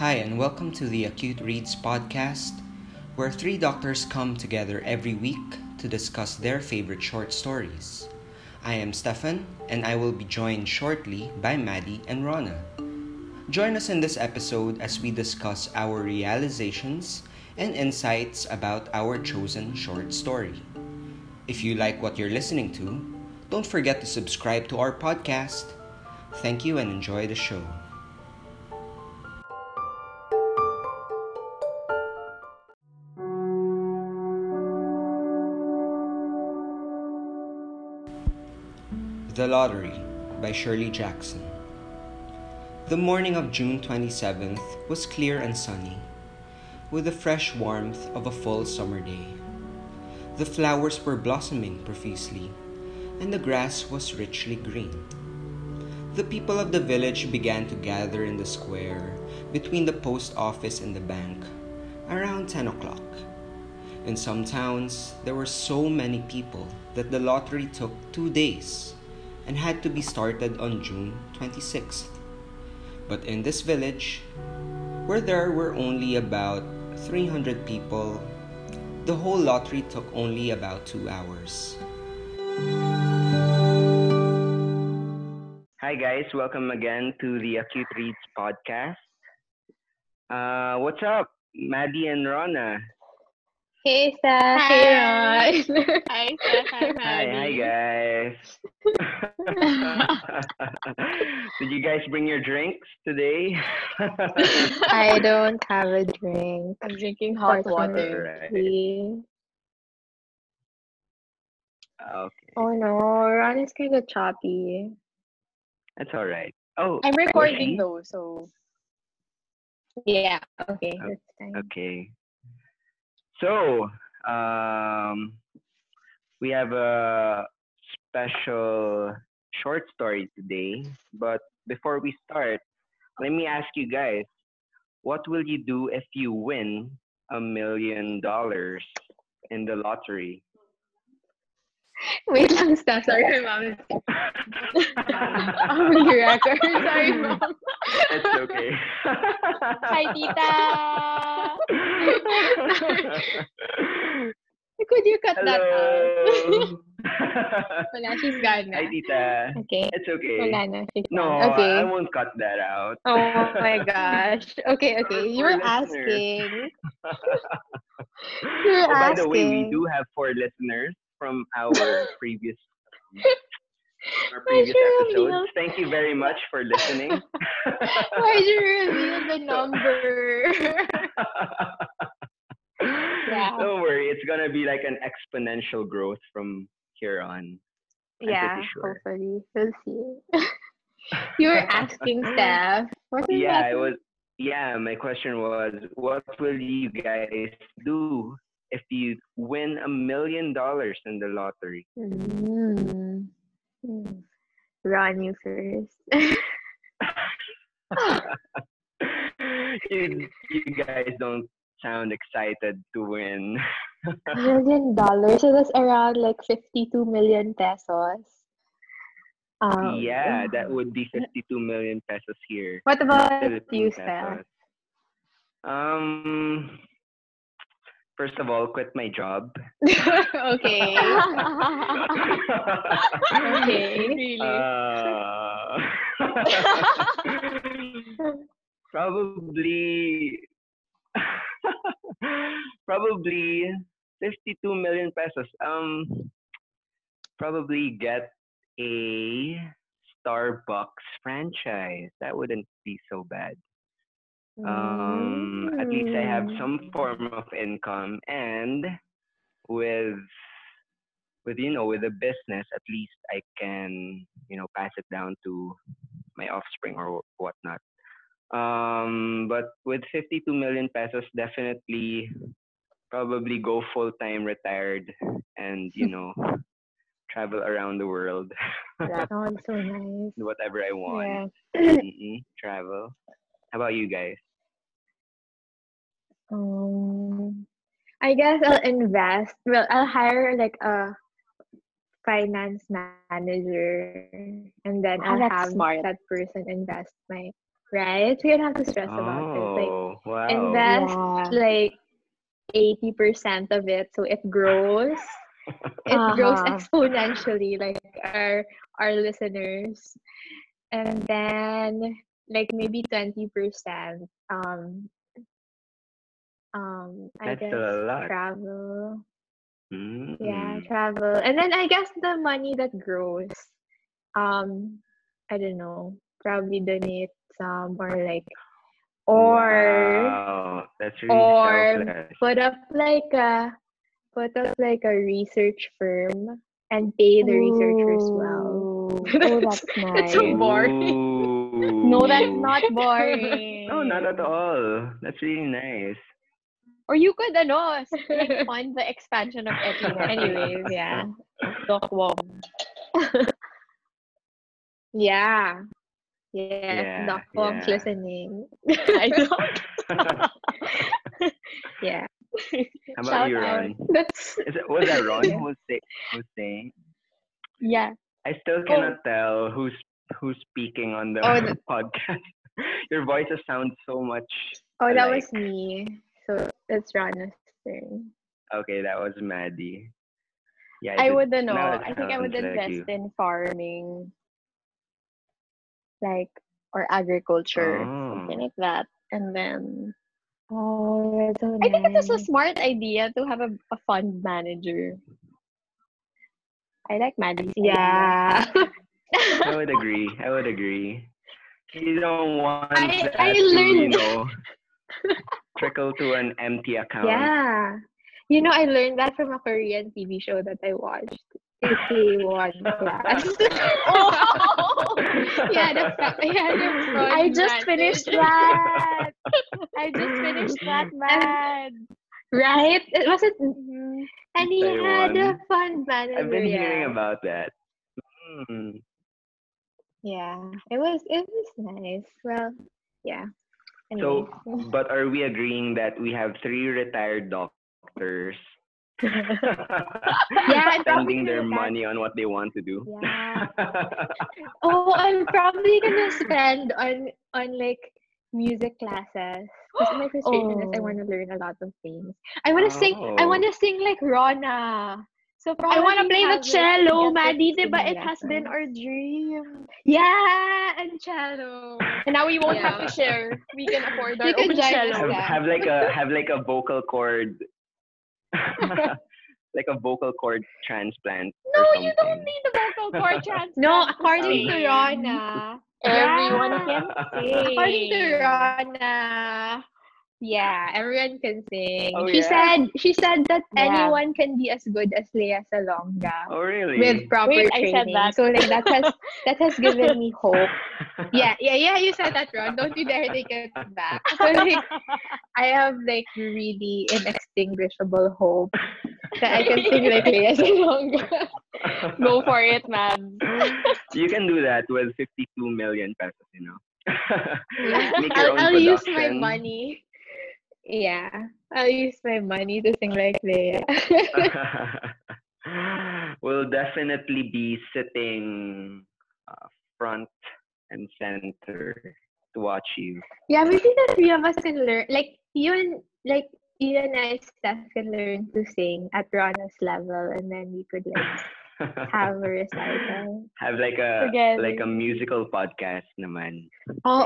Hi, and welcome to the Acute Reads podcast, where three doctors come together every week to discuss their favorite short stories. I am Stefan, and I will be joined shortly by Maddie and Rana. Join us in this episode as we discuss our realizations and insights about our chosen short story. If you like what you're listening to, don't forget to subscribe to our podcast. Thank you and enjoy the show. By Shirley Jackson. The morning of June 27th was clear and sunny, with the fresh warmth of a full summer day. The flowers were blossoming profusely, and the grass was richly green. The people of the village began to gather in the square between the post office and the bank around 10 o'clock. In some towns, there were so many people that the lottery took two days and had to be started on June 26th. But in this village, where there were only about 300 people, the whole lottery took only about two hours. Hi, guys. Welcome again to the Acute Reads podcast. Uh, what's up, Maddie and Rona? Hey, Steph. Hey, Ron. Hi, Steph. Hi, Hi, hi, guys. Did you guys bring your drinks today? I don't have a drink. I'm drinking hot Fortunately. water. okay, Oh no, Ron is kind of choppy. that's all right. Oh, I'm recording okay. though, so Yeah, okay, that's fine. Okay. So, um, we have a special short story today. But before we start, let me ask you guys what will you do if you win a million dollars in the lottery? Wait lang, Steph. Sorry, my mom is I'm the record. Sorry, mom. it's okay. Hi, tita. Could you cut that out? Hello. Wala, she's gone Hi, na. tita. Okay. It's okay. Wala na. she's No, gone. Okay. I won't cut that out. Oh my gosh. Okay, okay. You were asking. You were oh, by the way, we do have four listeners from our previous our previous episodes. Thank you very much for listening. Why'd you reveal the number? Yeah. Don't worry, it's gonna be like an exponential growth from here on. I'm yeah, sure. hopefully. We'll see. you were asking Steph. Yeah, it was. Yeah, my question was, what will you guys do if you win a million dollars in the lottery? Mm. Mm. Ron, you first. you, you guys don't sound excited to win. A million dollars. So that's around like 52 million pesos. Um, yeah, that would be 52 million pesos here. What about you, pesos. Um, first of all, quit my job. okay. okay. Really? Uh, probably, probably 52 million pesos. Um, probably get a Starbucks franchise. That wouldn't be so bad. Um, at least I have some form of income, and with with you know with a business, at least I can you know pass it down to my offspring or whatnot. Um, but with 52 million pesos, definitely probably go full time retired and you know travel around the world, That sounds so nice. whatever I want. Yeah. Travel. How about you guys? Um, I guess I'll invest. Well, I'll hire like a finance manager, and then Oh, I'll that's have smart. that person invest my right? So you don't have to stress about it. Like Oh, wow. invest Yeah. like eighty percent of it, so it grows. It grows Uh-huh. exponentially, like our our listeners, and then like maybe twenty percent. Um, um, I That's guess a lot. travel. Mm. Yeah, travel. And then I guess the money that grows, um, I don't know, probably donate some or like, or Wow, that's really or selfless. put up like a, put up like a research firm and pay the researchers well. Oh, that's nice. That's so boring. Ooh. No, that's not boring. No, not at all. That's really nice. Or you could, ano, like, fund the expansion of Etinette. Anyways, yeah. Doc Wong. Yeah. Yeah, Yes, Doc Wong's yeah. listening. I don't. Yeah. How about Shout you. Ron? That's Is it, was that Ron who was, say, who was saying? Yeah. I still cannot oh. tell who's who's speaking on the Oh, the- podcast. Your voices sound so much. oh that was me. So it's Rana's turn. Okay, that was Maddie. Yeah, I did- wouldn't know. I think I would like invest you. in farming, like or agriculture, Oh. something like that. And then Oh, that's so I think it was a smart idea to have a, a fund manager. I like Maddie's. idea. Yeah. I would agree. I would agree. You don't want I- that I to, you learned- know, trickle to an empty account. yeah. You know, I learned that from a Korean TV show that I watched. Itaewon Class. Oh! yeah, the fa- yeah, the fund I just finished that. I just finished that, man. Right? It wasn't Mhm. and he had a Taiwan. fund manager. I've been hearing about that. Hmm. Yeah. It was it was nice. Well, yeah. So, but are we agreeing that we have three retired doctors Yeah, spending their money on what they want to do? Yeah. Oh, I'm probably gonna spend on on like music classes. Because my frustration is I Oh. want to learn a lot of things. I want to sing. I Oh. want to sing like Rona. So I want to play the cello, get, like, Maddie, diba? singing It has been our dream. Yeah, and cello. And now we won't have to share. We can afford our own cello. have, have like a have like a vocal cord like a vocal cord transplant No, you don't need the vocal cord transplant. No, according to sing. Rona. Everyone can sing. According to Rona, yeah, everyone can sing. Oh, she yeah? said she said that Yeah. anyone can be as good as Lea Salonga oh really? with proper Wait, I training. said that. So like that has that has given me hope. Yeah, yeah, yeah. You said that, Ron. Don't you dare take it back. So like I have like really inextinguishable hope that I can sing like Lea Salonga. Go for it, man. you can do that with 52 million pesos, you know. Make I'll, your own I'll use my money. Yeah, I'll use my money to sing like Lea. we'll definitely be sitting uh, front and center to watch you. yeah, maybe the three of us can learn. Like you and like you and I, Steph, can learn to sing at Rona's level, and then we could like have a recital. Have like a Together. like a musical podcast naman. Oh,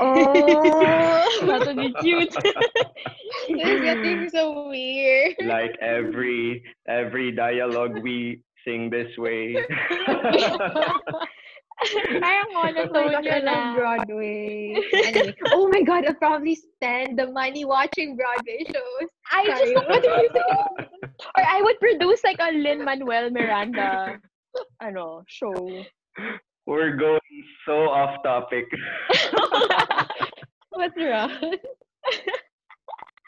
That would be cute. it's getting so weird. like every every dialogue we sing this way. Parang Oh my monotone gosh, I yun love ah. Broadway. Anyway, oh my god, I'll probably spend the money watching Broadway shows. I Sorry, just what do you think? or I would produce like a Lin Manuel Miranda ano show. We're going so off topic. What's wrong?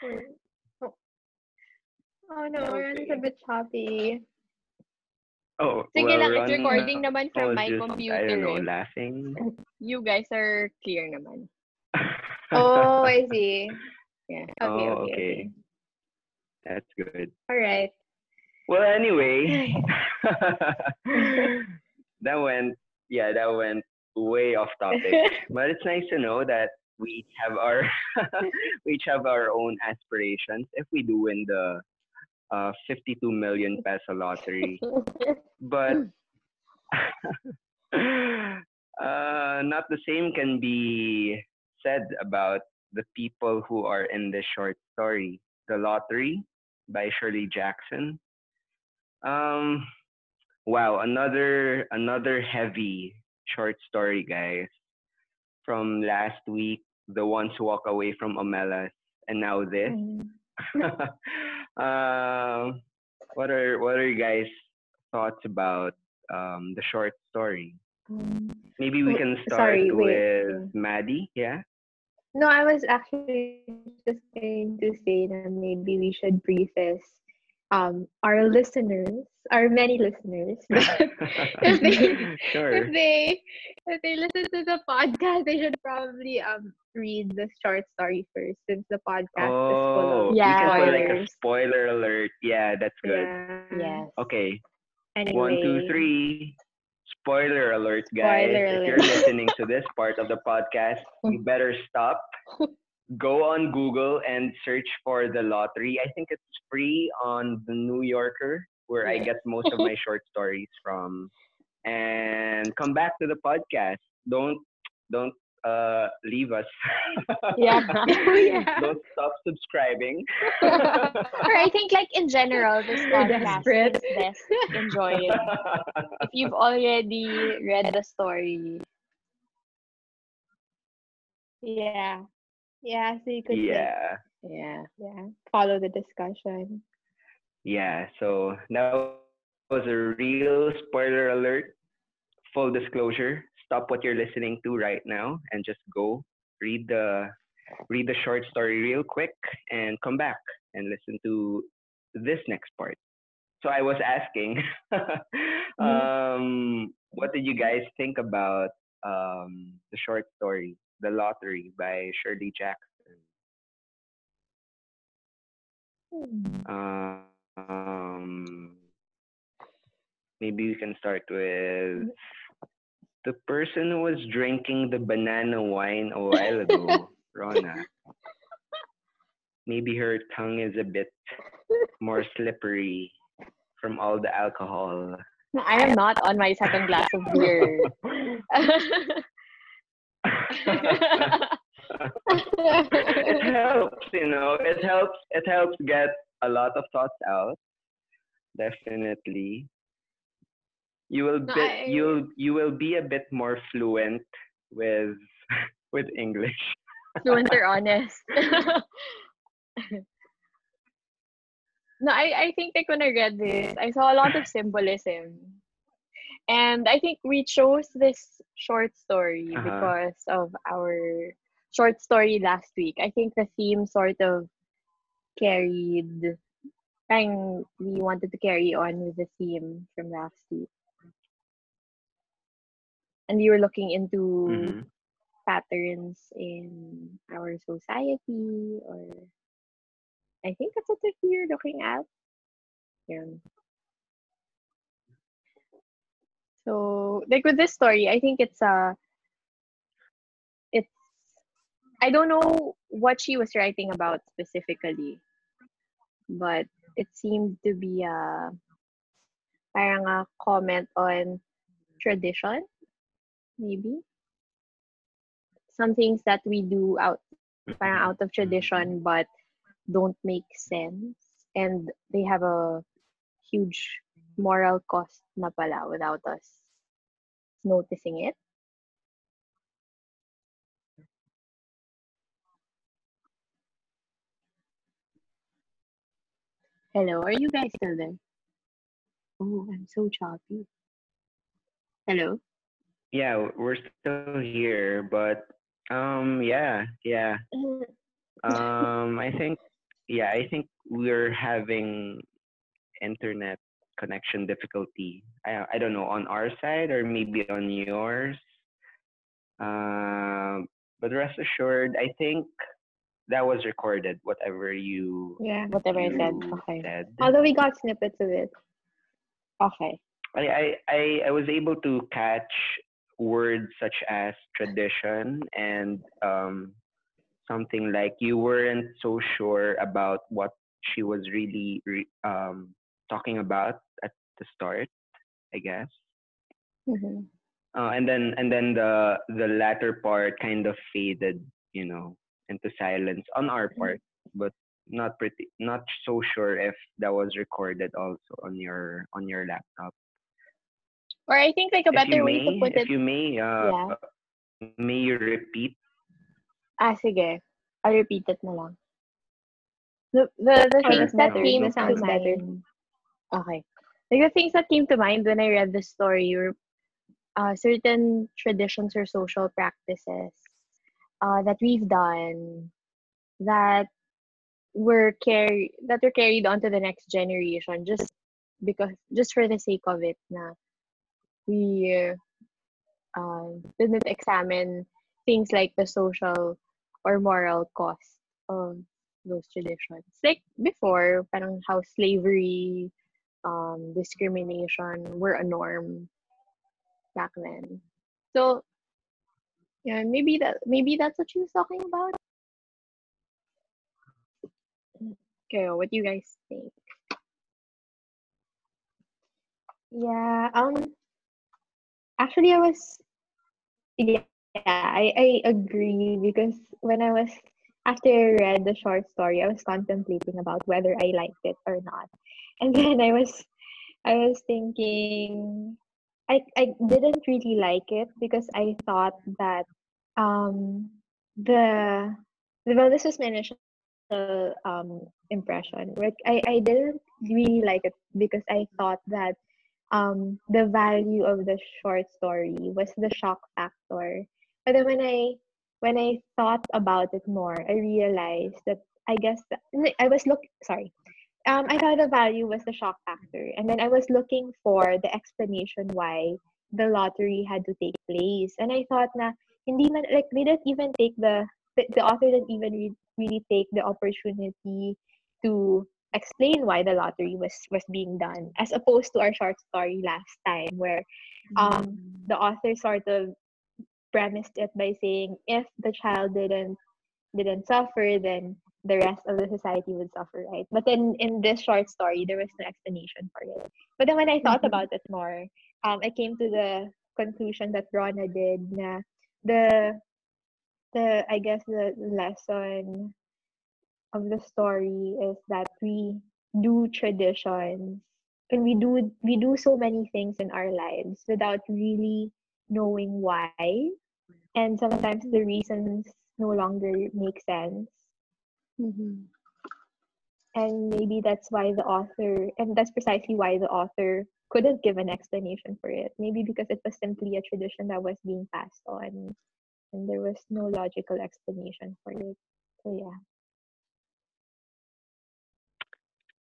Oh no, Ron's a bit choppy. Oh, Sige well, lang, it's Ron, recording naman from was my just, computer. I don't know, eh. laughing. You guys are clear naman. Oh, I see. Yeah. Okay, Oh, okay, okay. That's good. All right. Well, anyway, that went, yeah, that went way off topic. but it's nice to know that we each have our we each have our own aspirations if we do win the uh, 52 million peso lottery. But uh, not the same can be said about the people who are in this short story. The Lottery by Shirley Jackson. Um, wow, another another heavy short story, guys. From last week, the ones who walk away from Omelas, and now this. uh, what are what are you guys' thoughts about um, the short story? Um, Maybe we can start sorry, with Maddie. Yeah. No, I was actually just going to say that maybe we should preface um our listeners, our many listeners, if they sure. if they if they listen to the podcast, they should probably um read the short story first, since the podcast is full Oh, of we can put like a spoiler alert. Yeah, that's good. Yeah. yes. Okay. Anyway, One, two, three. Spoiler alert, guys. Spoiler if you're listening to this part of the podcast, you better stop. Go on Google and search for the lottery. I think it's free on the New Yorker, where I get most of my short stories from. And come back to the podcast. Don't don't uh leave us. Yeah. yeah. don't stop subscribing. or I think like in general, this podcast is best enjoyed if you've already read the story. Yeah. Yeah, so you could like, yeah. Yeah. yeah, follow the discussion. Yeah, so that was a real spoiler alert. Full disclosure, stop what you're listening to right now and just go read the read the short story real quick and come back and listen to this next part. So I was asking, um, what did you guys think about um, the short story, The Lottery by Shirley Jackson? Um, maybe we can start with the person who was drinking the banana wine a while ago, Rona. Maybe her tongue is a bit more slippery from all the alcohol. I am not on my second glass of beer. it helps, you know. It helps. It helps get a lot of thoughts out. Definitely. You will No. I- You'll you will be a bit more fluent with with English. Fluent or honest. no, I, I think like when I read this, I saw a lot of symbolism. And I think we chose this short story Uh-huh. because of our short story last week. I think the theme sort of carried and we wanted to carry on with the theme from last week. And we were looking into Mhm. patterns in our society or I think that's what we're looking at. Yeah. So like with this story, I think it's uh it's I don't know what she was writing about specifically, but it seemed to be a parang a comment on tradition, maybe? Some things that we do out parang out of tradition but don't make sense and they have a huge moral cost na pala without us noticing it. Hello, are you guys still there? Oh, I'm so choppy. Hello? Yeah, we're still here, but um, yeah, yeah. Um, I think, yeah, I think we're having internet connection difficulty. I I don't know on our side or maybe on yours. Um, but rest assured, I think that was recorded. Whatever you Yeah. Whatever I said. you Okay. said. Although we got snippets of it. Okay. I, I, I, I was able to catch words such as tradition and um, something like you weren't so sure about what she was really re- um, talking about at the start, I guess. Mm-hmm. Uh, and then and then the the latter part kind of faded, you know, into silence on our Mm-hmm. part, but not pretty not so sure if that was recorded also on your on your laptop. Or I think like a better way may, to put if it. you may, uh, Yeah. may you repeat? Ah, sige. I'll repeat it na lang. The, the, the Or things the that sounds- came the to sounds better. Okay. Like the things that came to mind when I read the story were uh, certain traditions or social practices uh, that we've done that were carried that were carried on to the next generation just because just for the sake of it na we uh, didn't examine things like the social or moral cost of those traditions. Like before, parang how slavery, um, discrimination were a norm back then. So, yeah, maybe that maybe that's what she was talking about. Okay, what do you guys think? Yeah. Um. Actually, I was. Yeah, I I agree because when I was after I read the short story, I was contemplating about whether I liked it or not, and then I was I was thinking I I didn't really like it because I thought that um the the well this was my initial um impression. Like I I didn't really like it because I thought that um the value of the short story was the shock factor. But then when I when I thought about it more, I realized that I guess that, I was look sorry. Um, I thought the value was the shock factor, and then I was looking for the explanation why the lottery had to take place, and I thought na hindi man like they didn't even take the the, the author didn't even re- really take the opportunity to explain why the lottery was was being done as opposed to our short story last time where um the author sort of premised it by saying if the child didn't didn't suffer then the rest of the society would suffer right? But then in this short story there was no explanation for it. But then when i thought Mhm. about it more um i came to the conclusion that rona did na the the i guess the lesson of the story is that we do traditions. And we do we do so many things in our lives without really knowing why. And sometimes the reasons no longer make sense Mm-hmm. and maybe that's why the author and that's precisely why the author couldn't give an explanation for it. Maybe because it was simply a tradition that was being passed on and there was no logical explanation for it. So yeah.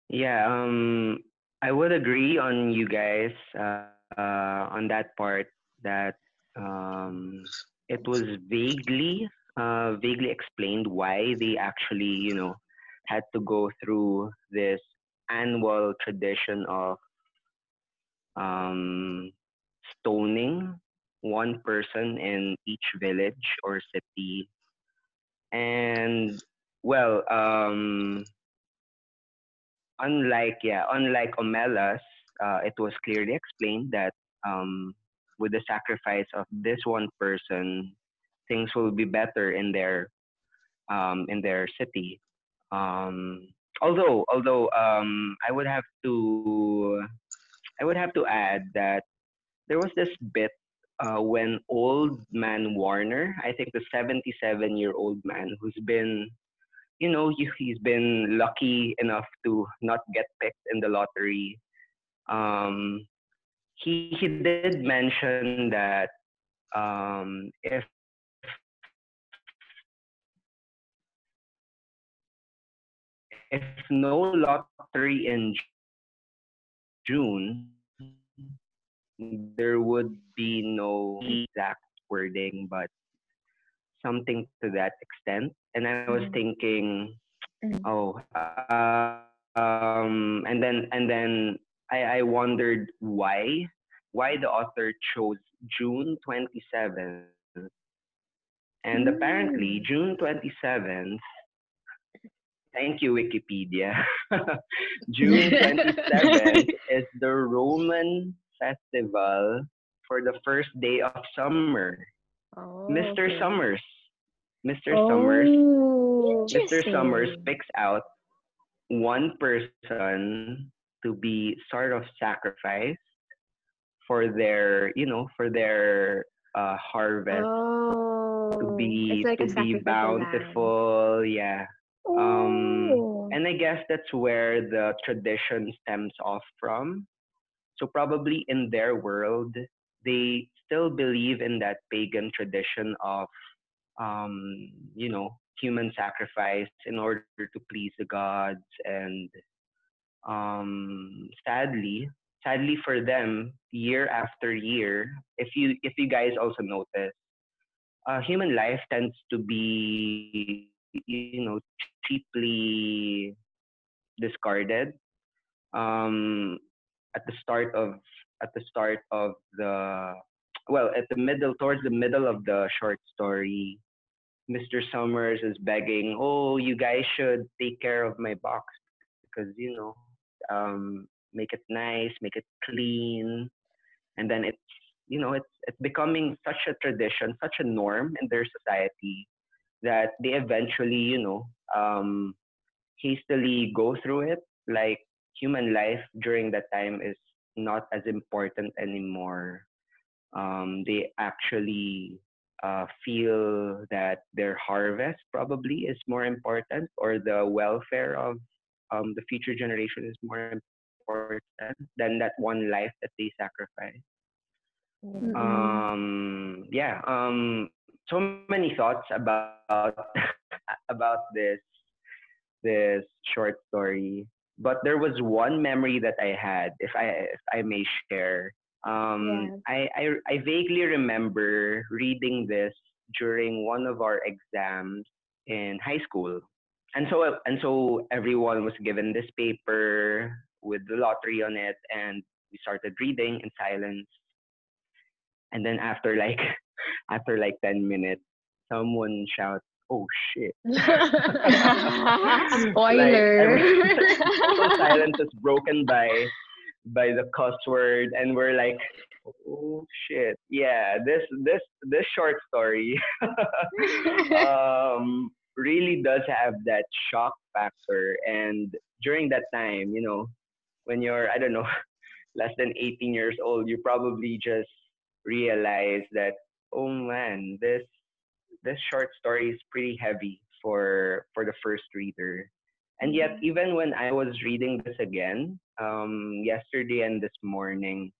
Yeah, um, I would agree on you guys uh, uh, on that part that um, it was vaguely uh, vaguely explained why they actually you know had to go through this annual tradition of um, stoning one person in each village or city. And well um, unlike yeah, unlike Omelas, uh, it was clearly explained that um, with the sacrifice of this one person, things will be better in their um, in their city. Um, although although um, I would have to I would have to add that there was this bit uh, when old man Warner, I think the 77 year old man who's been you know, he, he's been lucky enough to not get picked in the lottery. Um, he he did mention that um, if if no lottery in June, there would be no exact wording, but something to that extent. And I was Mhm. thinking, Mm. oh, uh, um, and then and then I, I wondered why why the author chose June twenty seventh And Mm. apparently, June 27th, thank you, Wikipedia. June 27th is the Roman festival for the first day of summer. Oh, Mr. okay. Summers. Mr. Summers. Oh, Mr. Summers picks out one person to be sort of sacrificed for their, you know, for their uh, harvest Oh, to be like to be bountiful. Yeah. Um, Oh. And I guess that's where the tradition stems off from. So probably in their world, they still believe in that pagan tradition of, um, you know, human sacrifice in order to please the gods. And um, sadly, sadly for them, year after year, if you if you guys also notice, uh, human life tends to be, you know, cheaply discarded. Um, at the start of at the start of the well at the middle towards the middle of the short story mr summers is begging oh you guys should take care of my box because you know um, make it nice make it clean. And then it's you know it's it's becoming such a tradition such a norm in their society that they eventually you know um, hastily go through it. Like human life during that time is not as important anymore. Um, they actually uh, feel that their harvest probably is more important or the welfare of um, the future generation is more important than that one life that they sacrifice. Mm-mm. um yeah um so many thoughts about about this this short story. But there was one memory that i had if i if i may share. Um I, I i vaguely remember reading this during one of our exams in high school. And so and so everyone was given this paper with the lottery on it and we started reading in silence. And then after like after like 10 minutes someone shouts oh shit Spoiler. so silence is broken by by the cuss word and we're like oh shit yeah this this this short story um really does have that shock factor and during that time you know when you're i don't know less than 18 years old you probably just realize that oh man this this short story is pretty heavy for for the first reader and yet even when i was reading this again um yesterday and this morning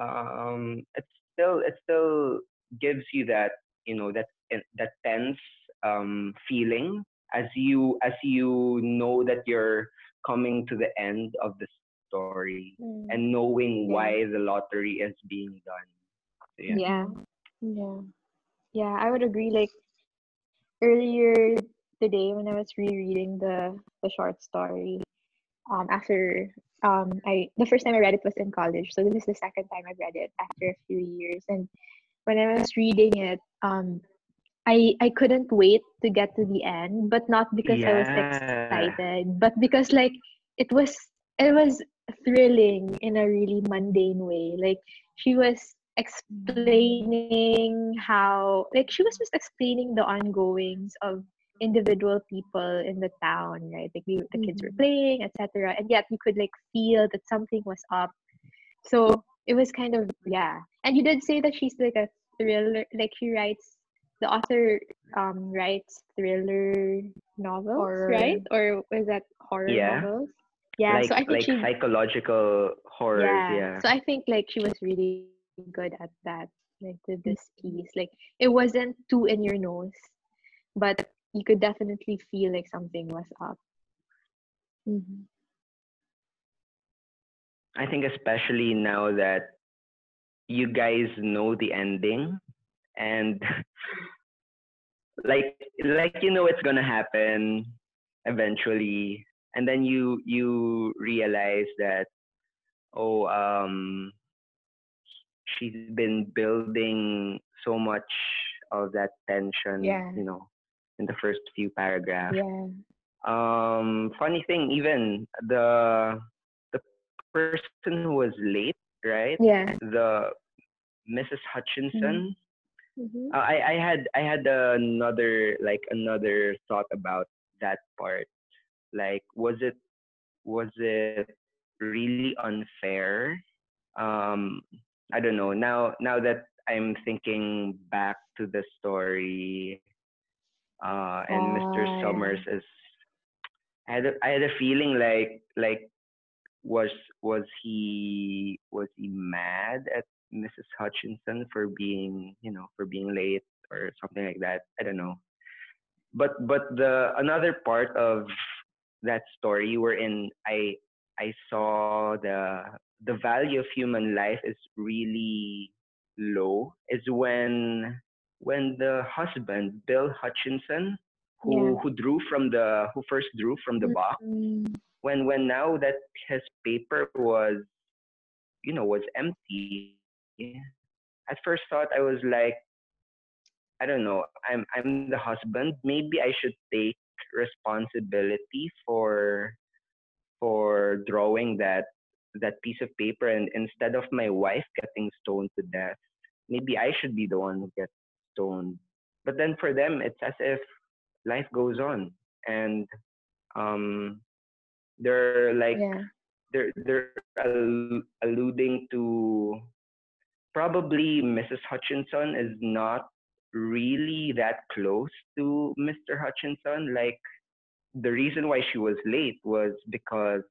um it's still it still gives you that you know that that tense um feeling as you as you know that you're coming to the end of the story Mm. and knowing Yeah. why the lottery is being done So, yeah. Yeah. Yeah. Yeah, I would agree. Like earlier today when I was rereading the the short story, um after um I the first time I read it was in college. So this is the second time I've read it after a few years. And when I was reading it, um I I couldn't wait to get to the end, but not because I was excited, but because like it was it was thrilling in a really mundane way. Like she was explaining how like she was just explaining the ongoings of individual people in the town right like we, the kids were Mhm. playing etc and yet you could like feel that something was up so it was kind of yeah and you did say that she's like a thriller like she writes the author um writes thriller novels Horror. right or is that horror Yeah. novels yeah like so i think like she psychological horrors yeah. yeah, So I think like she was really good at that, like with this piece. Like it wasn't too in your nose, but you could definitely feel like something was up. Mhm. I think especially now that you guys know the ending and like like you know it's gonna happen eventually and then you you realize that oh um she's been building so much of that tension, Yeah. you know, in the first few paragraphs. Yeah. Um, funny thing, even the the person who was late, right? Yeah. The Mrs. Hutchinson. Mhm. Uh, I I had I had another like another thought about that part. Like, was it was it really unfair? Um, I don't know. Now now that I'm thinking back to the story, uh, and Mr. Ah, Summers is, I had a, I had a feeling like like was was he was he mad at Mrs. Hutchinson for being you know for being late or something like that. I don't know. But but the another part of that story wherein I I saw the the value of human life is really low is when when the husband Bill Hutchinson who Yeah. who drew from the who first drew from the box Mm, when when now that his paper was you know was empty at first thought i was like i don't know i'm i'm the husband maybe i should take responsibility for for drawing that that piece of paper and instead of my wife getting stoned to death maybe i should be the one who gets stoned but then for them it's as if life goes on and um they're like yeah. they're they're al- alluding to probably Mrs. Hutchinson is not really that close to Mr. Hutchinson. Like the reason why she was late was because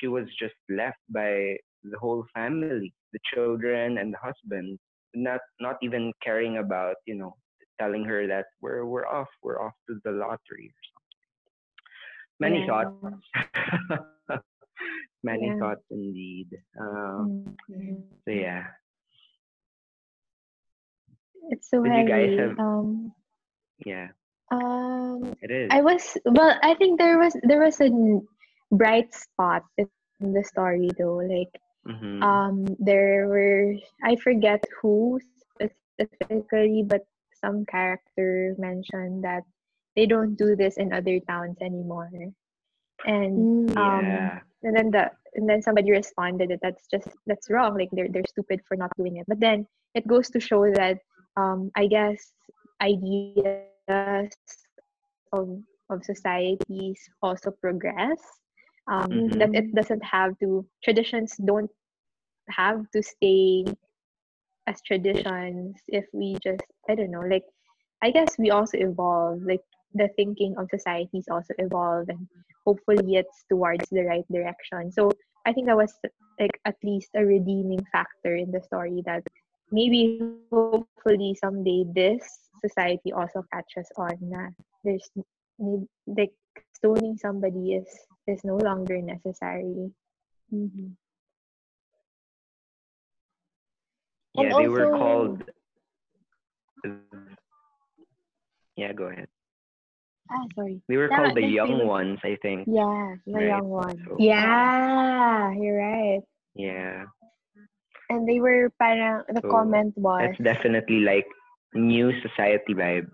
she was just left by the whole family, the children and the husband, not not even caring about, you know, telling her that we're we're off, we're off to the lottery or something. Many Yeah. thoughts. Many Yeah. thoughts indeed. Um, Mhm. so yeah. It's so Did you guys heavy. have- Um. Yeah, Um. it is. I was well. I think there was there was a bright spot in the story though. Like Mhm. um, there were I forget who specifically, but some character mentioned that they don't do this in other towns anymore. And um, yeah. and then the and then somebody responded that that's just that's wrong. Like they're they're stupid for not doing it. But then it goes to show that um, I guess ideas of of societies also progress. Um, That it doesn't have to traditions don't have to stay as traditions if we just I don't know like I guess we also evolve like the thinking of societies also evolve and hopefully it's towards the right direction. So I think that was like at least a redeeming factor in the story that maybe hopefully someday this society also catches on na there's like stoning somebody is is no longer necessary. Mm-hmm. Yeah, they were called. Yeah, go ahead. Ah, sorry. They were Tama, called the young were- ones, I think. Yeah, the Right. young ones. So- Yeah, you're right. Yeah, And they were parang the So, comment was that's definitely like new society vibe.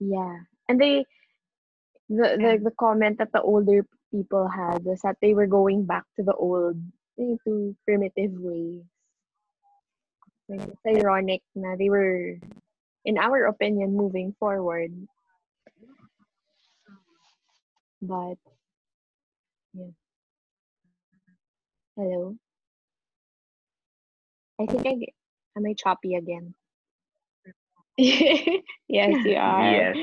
yeah. And they the, the the comment that the older people had was that they were going back to the old to primitive ways. Like, it's ironic na they were in our opinion moving forward. But yeah. Hello. I think I am I choppy again. yes, you are. Yes.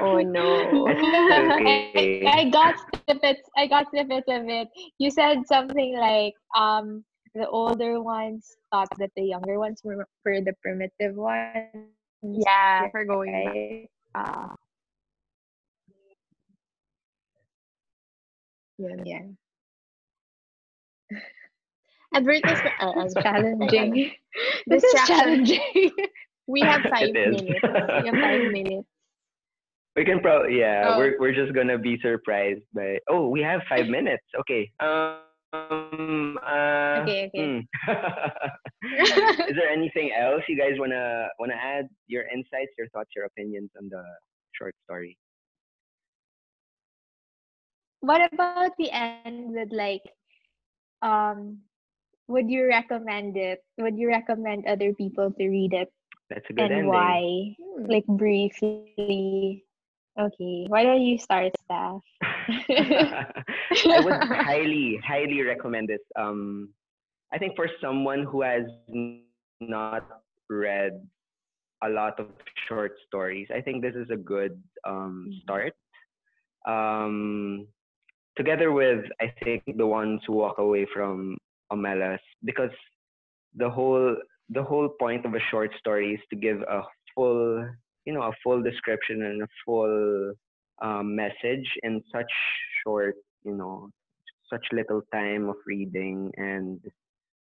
Oh no. okay. I, I got snippets. I got snippets of it. You said something like, um, the older ones thought that the younger ones were, were the primitive ones. Yeah, for going. Right? Uh, yeah. Yeah. Advertisement uh, uh, challenging. this is Distraction. challenging. We have five minutes. We have five minutes. We can probably yeah, Oh. we're we're just gonna be surprised by oh we have five minutes. Okay. Um uh, Okay, okay. hmm. Is there anything else you guys wanna wanna add? Your insights, your thoughts, your opinions on the short story? what about the end with like um would you recommend it would you recommend other people to read it That's a good and ending. why like briefly okay why don't you start staff I would highly, highly recommend this. Um, I think for someone who has not read a lot of short stories, I think this is a good um, Mhm. start. Um, together with, I think, the ones who walk away from Omelas, because the whole the whole point of a short story is to give a full, you know, a full description and a full um, message in such short, you know, such little time of reading, and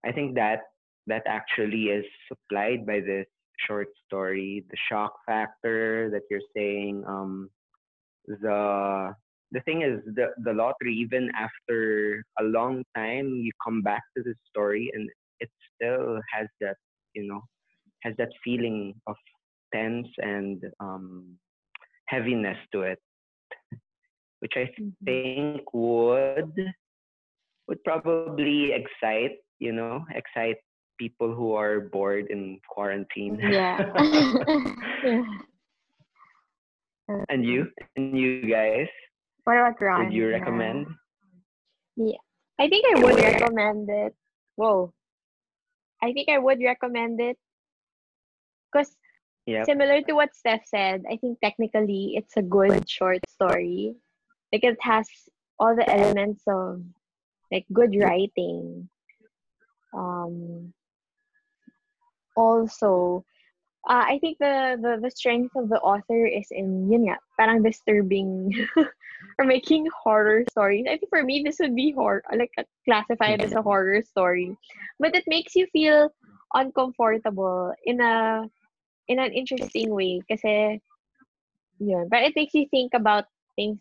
I think that that actually is supplied by this short story. The shock factor that you're saying, um, the the thing is the the lottery even after a long time you come back to the story and it still has that you know has that feeling of tense and um heaviness to it which i Mhm. think would would probably excite you know excite people who are bored in quarantine yeah yeah and you and you guys what about Ron? would you recommend Yeah, I think I would recommend it. Whoa. I think I would recommend it because yeah similar to what Steph said, I think technically it's a good short story. Like it has all the elements of like good writing. Um also uh, I think the, the the strength of the author is in yun nga, parang disturbing or making horror stories. I think for me this would be horror like classified as a horror story. But it makes you feel uncomfortable in a in an interesting way kasi yun. But it makes you think about things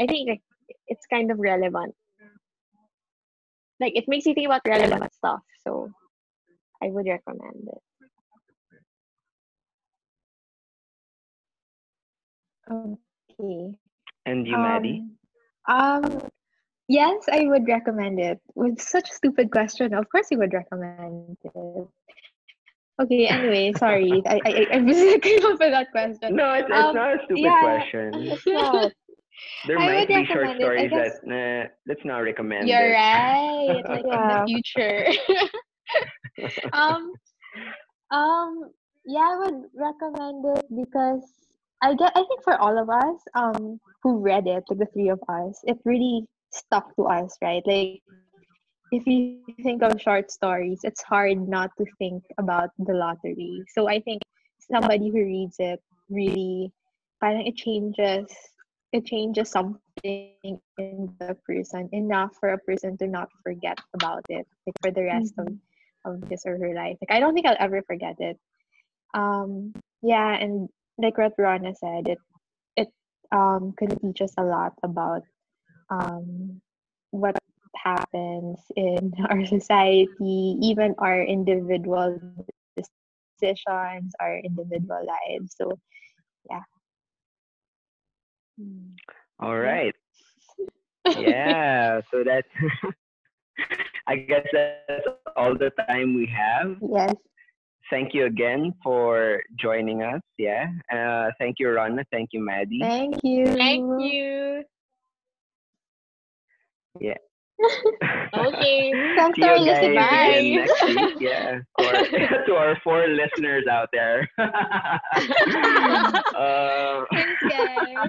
I think like it's kind of relevant. Like it makes you think about relevant stuff. So I would recommend it. Okay. and you maddie Um, um, yes, I would recommend it. With such a stupid question, of course you would recommend it. Okay, anyway, sorry. I I I I came up with that question. No, it's, it's Um, not a stupid yeah. question. It's not. There I might would be short recommend it. I stories guess- that nah, let's not recommend. You're it. right. Like in the future. um, um, yeah, I would recommend it because I get. I think for all of us, um, who read it, like the three of us, it really stuck to us, right? Like, if you think of short stories, it's hard not to think about the lottery. So I think somebody who reads it really, parang it changes it changes something in the person enough for a person to not forget about it like for the rest of, of his or her life like i don't think i'll ever forget it um yeah and like what rona said it it um can teach us a lot about um what happens in our society even our individual decisions our individual lives so yeah Mm. All right. Yeah. So that's. I guess that's all the time we have. yes Thank you again for joining us. Yeah. Uh, thank you, Rana. Thank you, Maddie. Thank you. Thank you. Okay. Thanks See for you guys listening. Bye. next week. Yeah. To our four listeners out there. uh, Thanks, guys.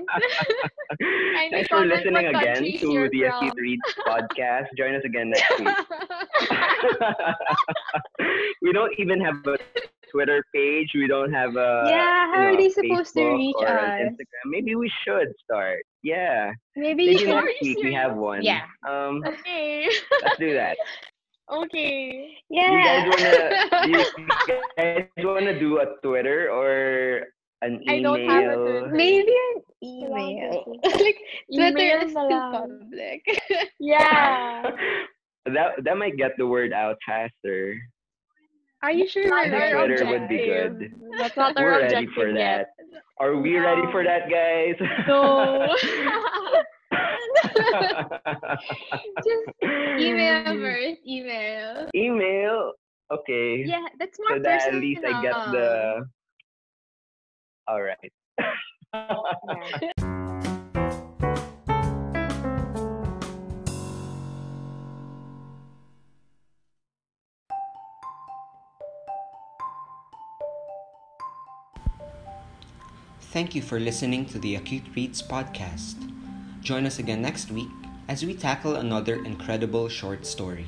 Thanks for listening again to the SC from. Reads podcast. Join us again next week. we don't even have a Twitter page. We don't have a Yeah, how you are they supposed to Facebook reach or us? Instagram. Maybe we should start. Yeah. Maybe Maybe you Are next week we have one. Yeah. Um, okay. let's do that. Okay. Do you Yeah. guys wanna do you guys wanna do a Twitter or an email? I don't have a Twitter. Maybe an email. Like, Twitter Email is too lang. public. Yeah. that that might get the word out faster. Are you sure Not we're our Twitter would be objective. good. That's not our We're ready for yet. that. Are we ready for that, guys? No. Just email first. Email. Email. Okay. Yeah, that's more so that at least I get the. All right. Thank you for listening to the Acute Reads podcast. Join us again next week as we tackle another incredible short story.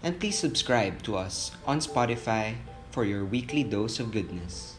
And please subscribe to us on Spotify for your weekly dose of goodness.